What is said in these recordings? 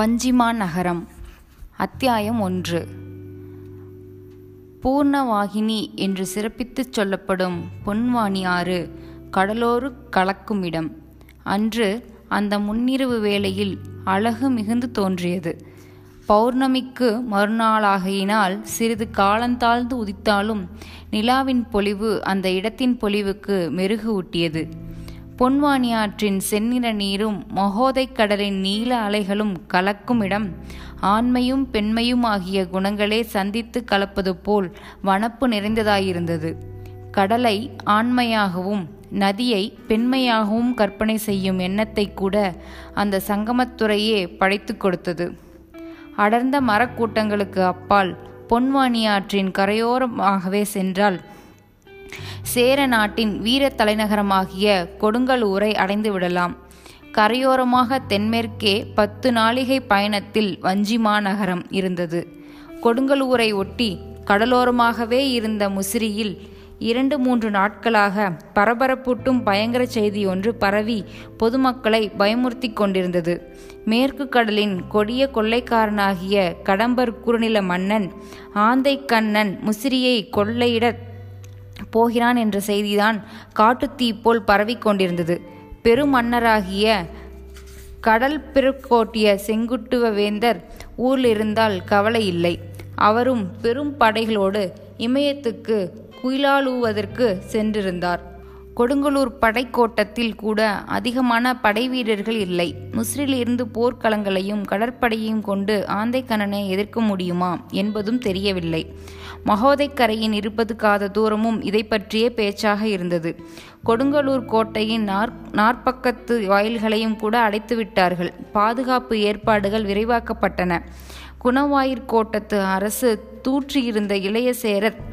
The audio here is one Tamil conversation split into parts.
வஞ்சிமா நகரம். அத்தியாயம் ஒன்று. பூர்ணவாகினி என்று சிறப்பித்துச் சொல்லப்படும் பொன்வாணி ஆறு கடலோரு கலக்கும் இடம். அன்று அந்த முன்னிரவு வேளையில் அழகு மிகுந்து தோன்றியது. பௌர்ணமிக்கு மறுநாளாகையினால் சிறிது காலந்தாழ்ந்து உதித்தாலும் நிலாவின் பொலிவு அந்த இடத்தின் பொலிவுக்கு மெருகு ஊட்டியது. பொன்வானியாற்றின் செந்நிற நீரும் மகோதைக் கடலின் நீல அலைகளும் கலக்கும் இடம். ஆண்மையும் பெண்மையும் ஆகிய குணங்களே சந்தித்து கலப்பது போல் வனப்பு நிறைந்ததாயிருந்தது. கடலை ஆண்மையாகவும் நதியை பெண்மையாகவும் கற்பனை செய்யும் எண்ணத்தை கூட அந்த சங்கமத்துறையே படைத்து கொடுத்தது. அடர்ந்த மரக்கூட்டங்களுக்கு அப்பால் பொன்வானியாற்றின் கரையோரமாகவே சென்றால் சேர நாட்டின் வீர தலைநகரமாகிய கொடுங்கலூரை அடைந்து விடலாம். கரையோரமாக தென்மேற்கே பத்து நாளிகை பயணத்தில் வஞ்சிமா நகரம் இருந்தது. கொடுங்கலூரை ஒட்டி கடலோரமாகவே இருந்த முசிறியில் இரண்டு மூன்று நாட்களாக பரபரப்பூட்டும் பயங்கர செய்தி ஒன்று பரவி பொதுமக்களை பயமுறுத்தி கொண்டிருந்தது. மேற்கு கடலின் கொடிய கொள்ளைக்காரனாகிய கடம்பர் குறுநில மன்னன் ஆந்தை கண்ணன் முசிறியை கொள்ளையிட போகிறான் என்ற செய்திதான் காட்டுத்தீ போல் பரவிக் கொண்டிருந்தது. பெருமன்னராகிய கடல் பிறக்கோட்டிய செங்குட்டுவ வேந்தர் ஊரில் இருந்தால் கவலை இல்லை. அவரும் பெரும் படைகளோடு இமயத்துக்கு குயிலாலுவதற்கு சென்றிருந்தார். கொடுங்கலூர் படைக்கோட்டத்தில் கூட அதிகமான படை வீரர்கள் இல்லை. முஸ்ரிலிருந்து போர்க்களங்களையும் கடற்படையையும் கொண்டு ஆந்தைக்கண்ணனை எதிர்க்க முடியுமா என்பதும் தெரியவில்லை. மகோதைக்கரையின் இருபது காத தூரமும் இதை பற்றிய பேச்சாக இருந்தது. கொடுங்கலூர் கோட்டையின் நாற் நாற்பக்கத்து வாயில்களையும் கூட அடைத்து விட்டார்கள். பாதுகாப்பு ஏற்பாடுகள் விரைவாக்கப்பட்டன. குணவாயிற் கோட்டத்து அரசு தூற்றியிருந்த இளைய சேரர்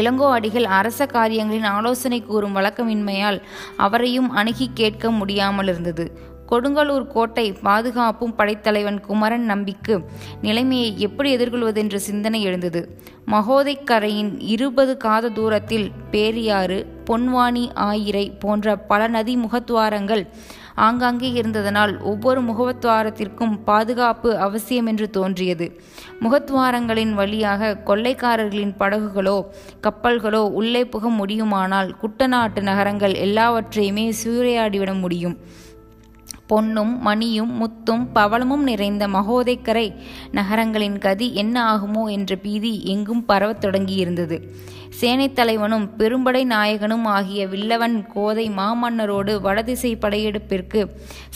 இளங்கோ அடிகள் அரச காரியங்களின் ஆலோசனை கூறும் வழக்கமின்மையால் அவரையும் அணுகி கேட்க முடியாமல் இருந்தது. கொடுங்கலூர் கோட்டை பாதுகாப்பும் படைத்தலைவன் குமரன் நம்பிக்கு நிலைமையை எப்படி எதிர்கொள்வதென்ற சிந்தனை எழுந்தது. மகோதைக்கரையின் இருபது காத தூரத்தில் பேரியாறு பொன்வாணி ஆயிரை போன்ற பல நதி முகத்துவாரங்கள் ஆங்காங்கே இருந்ததனால் ஒவ்வொரு முகத்துவாரத்திற்கும் பாதுகாப்பு அவசியம் என்று தோன்றியது. முகத்துவாரங்களின் வழியாக கொள்ளைக்காரர்களின் படகுகளோ கப்பல்களோ உள்ளே புக முடியுமானால் குட்டநாட்டு நகரங்கள் எல்லாவற்றையுமே சூறையாடிவிட முடியும். பொன்னும் மணியும் முத்தும் பவளமும் நிறைந்த மகோதைக்கரை நகரங்களின் கதி என்ன ஆகுமோ என்ற பீதி எங்கும் பரவத் தொடங்கியிருந்தது. சேனைத் தலைவனும் பெரும்படை நாயகனும் ஆகிய வில்லவன் கோதை மாமன்னரோடு வடதிசை படையெடுப்பிற்கு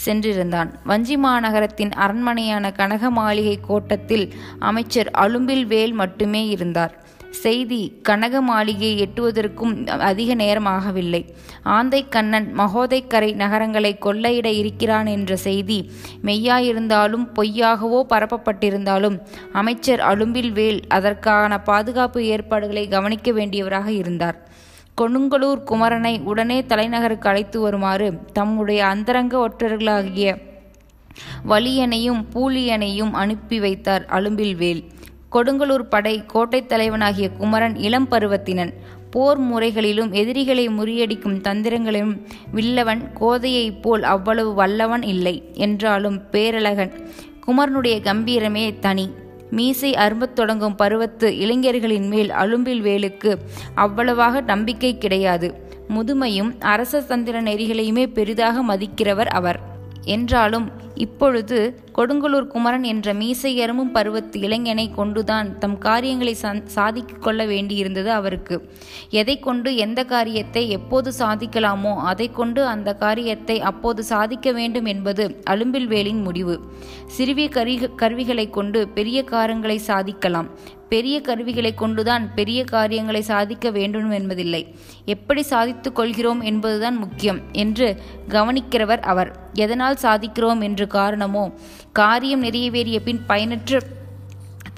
சென்றிருந்தான். வஞ்சி மாநகரத்தின் அரண்மனையான கனக மாளிகை கோட்டத்தில் அமைச்சர் அலும்பில் வேல் மட்டுமே இருந்தார். செய்தி கனக மாளிகையை எட்டுவதற்கும் அதிக நேரமாகவில்லை. ஆந்தை கண்ணன் மகோதைக்கரை நகரங்களை கொள்ளையிட இருக்கிறான் என்ற செய்தி மெய்யாயிருந்தாலும் பொய்யாகவோ பரப்பப்பட்டிருந்தாலும் அமைச்சர் அலும்பில் வேல் அதற்கான பாதுகாப்பு ஏற்பாடுகளை கவனிக்க வேண்டியவராக இருந்தார். கொடுங்கலூர் குமரனை உடனே தலைநகருக்கு அழைத்து வருமாறு தம்முடைய அந்தரங்க ஒற்றர்களாகிய வலியனையும் பூலியனையும் அனுப்பி வைத்தார் அலும்பில் வேல். கொடுங்கலூர் படை கோட்டைத் தலைவனாகிய குமரன் இளம் பருவத்தினன். போர் முறைகளிலும் எதிரிகளை முறியடிக்கும் தந்திரங்களிலும் வில்லவன் கோதையைப் போல் அவ்வளவு வல்லவன் இல்லை என்றாலும் பேரழகன். குமரனுடைய கம்பீரமே தனி. மீசை அரும்பத் தொடங்கும் பருவத்து இளைஞர்களின் மேல் அலும்பில் வேலுக்கு அவ்வளவாக நம்பிக்கை கிடையாது. முதுமையும் அரச தந்திர நெறிகளையுமே பெரிதாக மதிக்கிறவர் அவர். என்றாலும் இப்பொழுது கொடுங்கலூர் குமரன் என்ற மீசை எறும்பும் பருவத்து இளைஞனை கொண்டுதான் தம் காரியங்களை சாதிக்க கொள்ள வேண்டியிருந்தது அவருக்கு. எதை கொண்டு எந்த காரியத்தை எப்போது சாதிக்கலாமோ அதை கொண்டு அந்த காரியத்தை அப்போது சாதிக்க வேண்டும் என்பது அலும்பில்வேலின் முடிவு. சிறிய கருவி கருவிகளை கொண்டு பெரிய காரியங்களை சாதிக்கலாம். பெரிய கருவிகளை கொண்டுதான் பெரிய காரியங்களை சாதிக்க வேண்டும் என்பதில்லை. எப்படி சாதித்து கொள்கிறோம் என்பதுதான் முக்கியம் என்று கவனிக்கிறவர் அவர். எதனால் சாதிக்கிறோம் என்று காரணமோ காரியம் நிறைவேறிய பின் பயனற்ற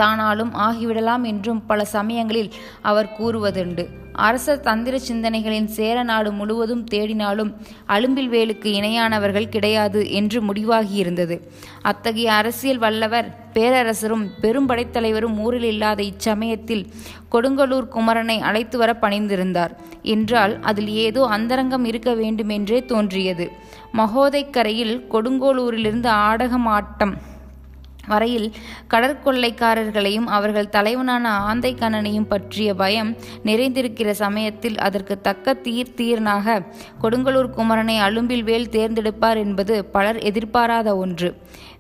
தானாலும் ஆகிவிடலாம் என்றும் பல சமயங்களில் அவர் கூறுவதுண்டு. அரச தந்திர சிந்தனைகளின் சேர நாடு முழுவதும் தேடினாலும் அலும்பில் வேலுக்கு இணையானவர்கள் கிடையாது என்று முடிவாகியிருந்தது. அத்தகைய அரசியல் வல்லவர் பேரரசரும் பெரும் படைத்தலைவரும் ஊரில் இல்லாத இச்சமயத்தில் கொடுங்கலூர் குமரனை அழைத்து வர பணிந்திருந்தார். என்றால் அதில் ஏதோ அந்தரங்கம் இருக்க வேண்டுமென்றே தோன்றியது. மகோதைக்கரையில் கொடுங்கோலூரிலிருந்து ஆடகம் ஆட்டம் வரையில் கடற்கொள்ளைக்காரர்களையும் அவர்கள் தலைவனான ஆந்தை கண்ணனையும் பற்றிய பயம் நிறைந்திருக்கிற சமயத்தில் அதற்கு தக்க தீர் தீர்னாக கொடுங்கலூர் குமரனை அலும்பில் வேல் தேர்ந்தெடுப்பார் என்பது பலர் எதிர்பாராத ஒன்று.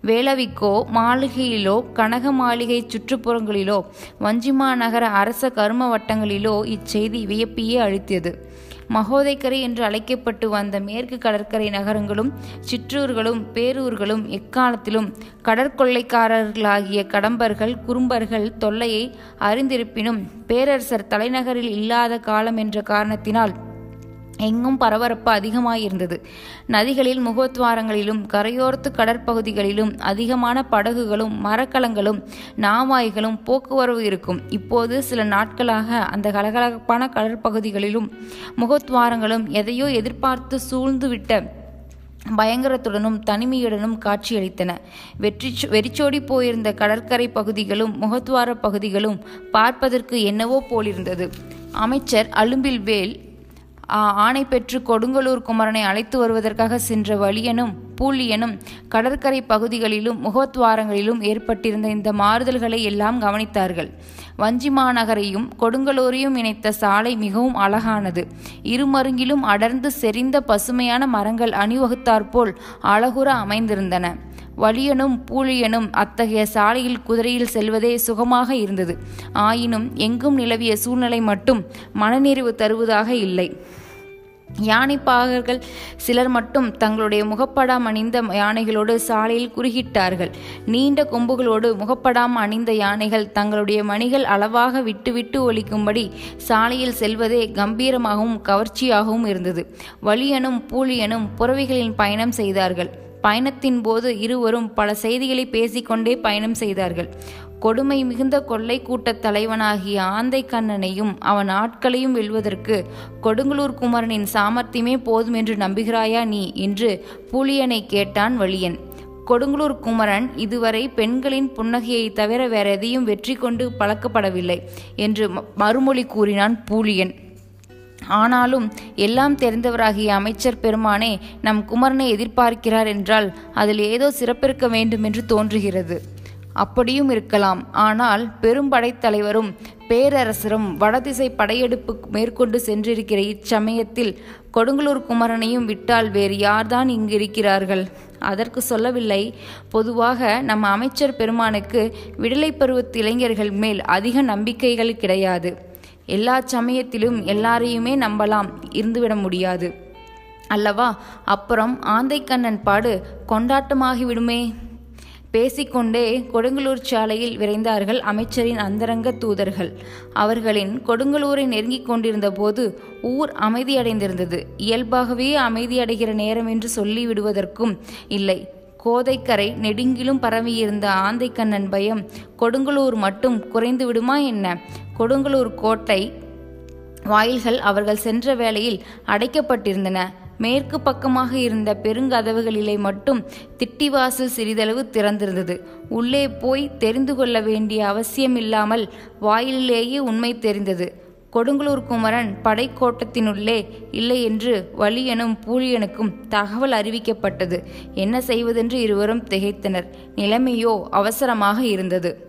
வேளவிக்கோ மாளிகையிலோ கனக மாளிகை சுற்றுப்புறங்களிலோ வஞ்சிமா நகர அரச கரும வட்டங்களிலோ இச்செய்தி வியப்பியே அழித்தது மகோதைக்கரை என்று அழைக்கப்பட்டு வந்த மேற்கு கடற்கரை நகரங்களும் சிற்றூர்களும் பேரூர்களும் எக்காலத்திலும் கடற்கொள்ளைக்காரர்களாகிய கடம்பர்கள் குறும்பர்கள் தொல்லையை அறிந்திருப்பினும் பேரரசர் தலைநகரில் இல்லாத காலம் என்ற காரணத்தினால் எங்கும் பரபரப்பு அதிகமாயிருந்தது. நதிகளில் முகத்வாரங்களிலும் கரையோரத்து கடற்பகுதிகளிலும் அதிகமான படகுகளும் மரக்கலங்களும் நாவாய்களும் போக்குவரவு இருக்கும். இப்போது சில நாட்களாக அந்த கலகலப்பான கடற்பகுதிகளிலும் முகத்வாரங்களும் எதையோ எதிர்பார்த்து சூழ்ந்துவிட்ட பயங்கரத்துடனும் தனிமையுடனும் காட்சியளித்தன. வெற்றி வெறிச்சோடி போயிருந்த கடற்கரை பகுதிகளும் முகத்வார பகுதிகளும் பார்ப்பதற்கு என்னவோ போலிருந்தது. அமைச்சர் அலும்பில் வேல் ஆணை பெற்று கொடுங்கலூர் குமரனை அழைத்து வருவதற்காக சென்ற வலியனும் பூலியனும் கடற்கரை பகுதிகளிலும் முகத்வாரங்களிலும் ஏற்பட்டிருந்த இந்த மாறுதல்களை எல்லாம் கவனித்தார்கள். வஞ்சி மாநகரையும் கொடுங்கலூரையும் இணைத்த சாலை மிகவும் அழகானது. இருமருங்கிலும் அடர்ந்து செறிந்த பசுமையான மரங்கள் அணிவகுத்தாற்போல் அழகுற அமைந்திருந்தன. வலியனும் பூழியனும் அத்தகைய சாலையில் குதிரையில் செல்வதே சுகமாக இருந்தது. ஆயினும் எங்கும் நிலவிய சூழ்நிலை மட்டும் மனநிறைவு தருவதாக இல்லை. யானைப்பாகர்கள் சிலர் மட்டும் தங்களுடைய முகப்படாம் அணிந்த யானைகளோடு சாலையில் குறுகிட்டார்கள். நீண்ட கொம்புகளோடு முகப்படாம் அணிந்த யானைகள் தங்களுடைய மணிகள் அளவாக விட்டு விட்டு ஒலிக்கும்படி சாலையில் செல்வதே கம்பீரமாகவும் கவர்ச்சியாகவும் இருந்தது. வலியனும் பூலியனும் புறவிகளின் பயணம் செய்தார்கள். பயணத்தின் போது இருவரும் பல செய்திகளை பேசிக்கொண்டே பயணம் செய்தார்கள். கொடுமை மிகுந்த கொள்ளை கூட்டத் தலைவனாகிய ஆந்தை கண்ணனையும் அவன் ஆட்களையும் வெல்வதற்கு கொடுங்கலூர் குமரனின் சாமர்த்தியமே போதும் என்று நம்புகிறாயா நீ? என்று பூலியனை கேட்டான் வலியன். கொடுங்கலூர் குமரன் இதுவரை பெண்களின் புன்னகையை தவிர வேற எதையும் வெற்றி கொண்டு பழக்கப்படவில்லை என்று மறுமொழி கூறினான் பூலியன். ஆனாலும் எல்லாம் தெரிந்தவராகிய அமைச்சர் பெருமானே நம் குமரனை எதிர்பார்க்கிறார் என்றால் அதில் ஏதோ சிறப்பிருக்க வேண்டும் என்று தோன்றுகிறது. அப்படியும் இருக்கலாம். ஆனால் பெரும்படைத்தலைவரும் பேரரசரும் வடதிசை படையெடுப்பு மேற்கொண்டு சென்றிருக்கிற இச்சமயத்தில் கொடுங்கலூர் குமரனையும் விட்டால் வேறு யார்தான் இங்கு இருக்கிறார்கள் அதற்கு சொல்லவில்லை. பொதுவாக நம்ம அமைச்சர் பெருமானுக்கு விடுதலை பருவத்து இளைஞர்கள் மேல் அதிக நம்பிக்கைகள் கிடையாது. எல்லா சமயத்திலும் எல்லாரையுமே நம்பலாம் இருந்துவிட முடியாது. அல்லவா அப்புறம் ஆந்தைக்கண்ணன் பாடு கொண்டாட்டமாகிவிடுமே? பேசிக்கொண்டே கொடுங்கலூர் சாலையில் விரைந்தார்கள் அமைச்சரின் அந்தரங்க தூதர்கள். அவர்களின் கொடுங்கலூரை நெருங்கிக் கொண்டிருந்த போது ஊர் அமைதியடைந்திருந்தது. இயல்பாகவே அமைதியடைகிற நேரம் என்று சொல்லிவிடுவதற்கும் இல்லை. கோதைக்கரை நெடுங்கிலும் பரவியிருந்த ஆந்தைக்கண்ணன் பயம் கொடுங்கலூர் மட்டும் குறைந்து விடுமா என்ன? கொடுங்கலூர் கோட்டை வாயில்கள் அவர்கள் சென்ற வேளையில் அடைக்கப்பட்டிருந்தன. மேற்கு பக்கமாக இருந்த பெருங்கதவுகளிலே மட்டும் திட்டிவாசல் சிறிதளவு திறந்திருந்தது. உள்ளே போய் தெரிந்து கொள்ள வேண்டிய அவசியமில்லாமல் வாயிலேயே உண்மை தெரிந்தது. கொடுங்கலூர் குமரன் படைக்கோட்டத்தினுள்ளே இல்லை என்று வலியனும் பூழியனுக்கும் தகவல் அறிவிக்கப்பட்டது. என்ன செய்வதென்று இருவரும் திகைத்தனர். நிலைமையோ அவசரமாக இருந்தது.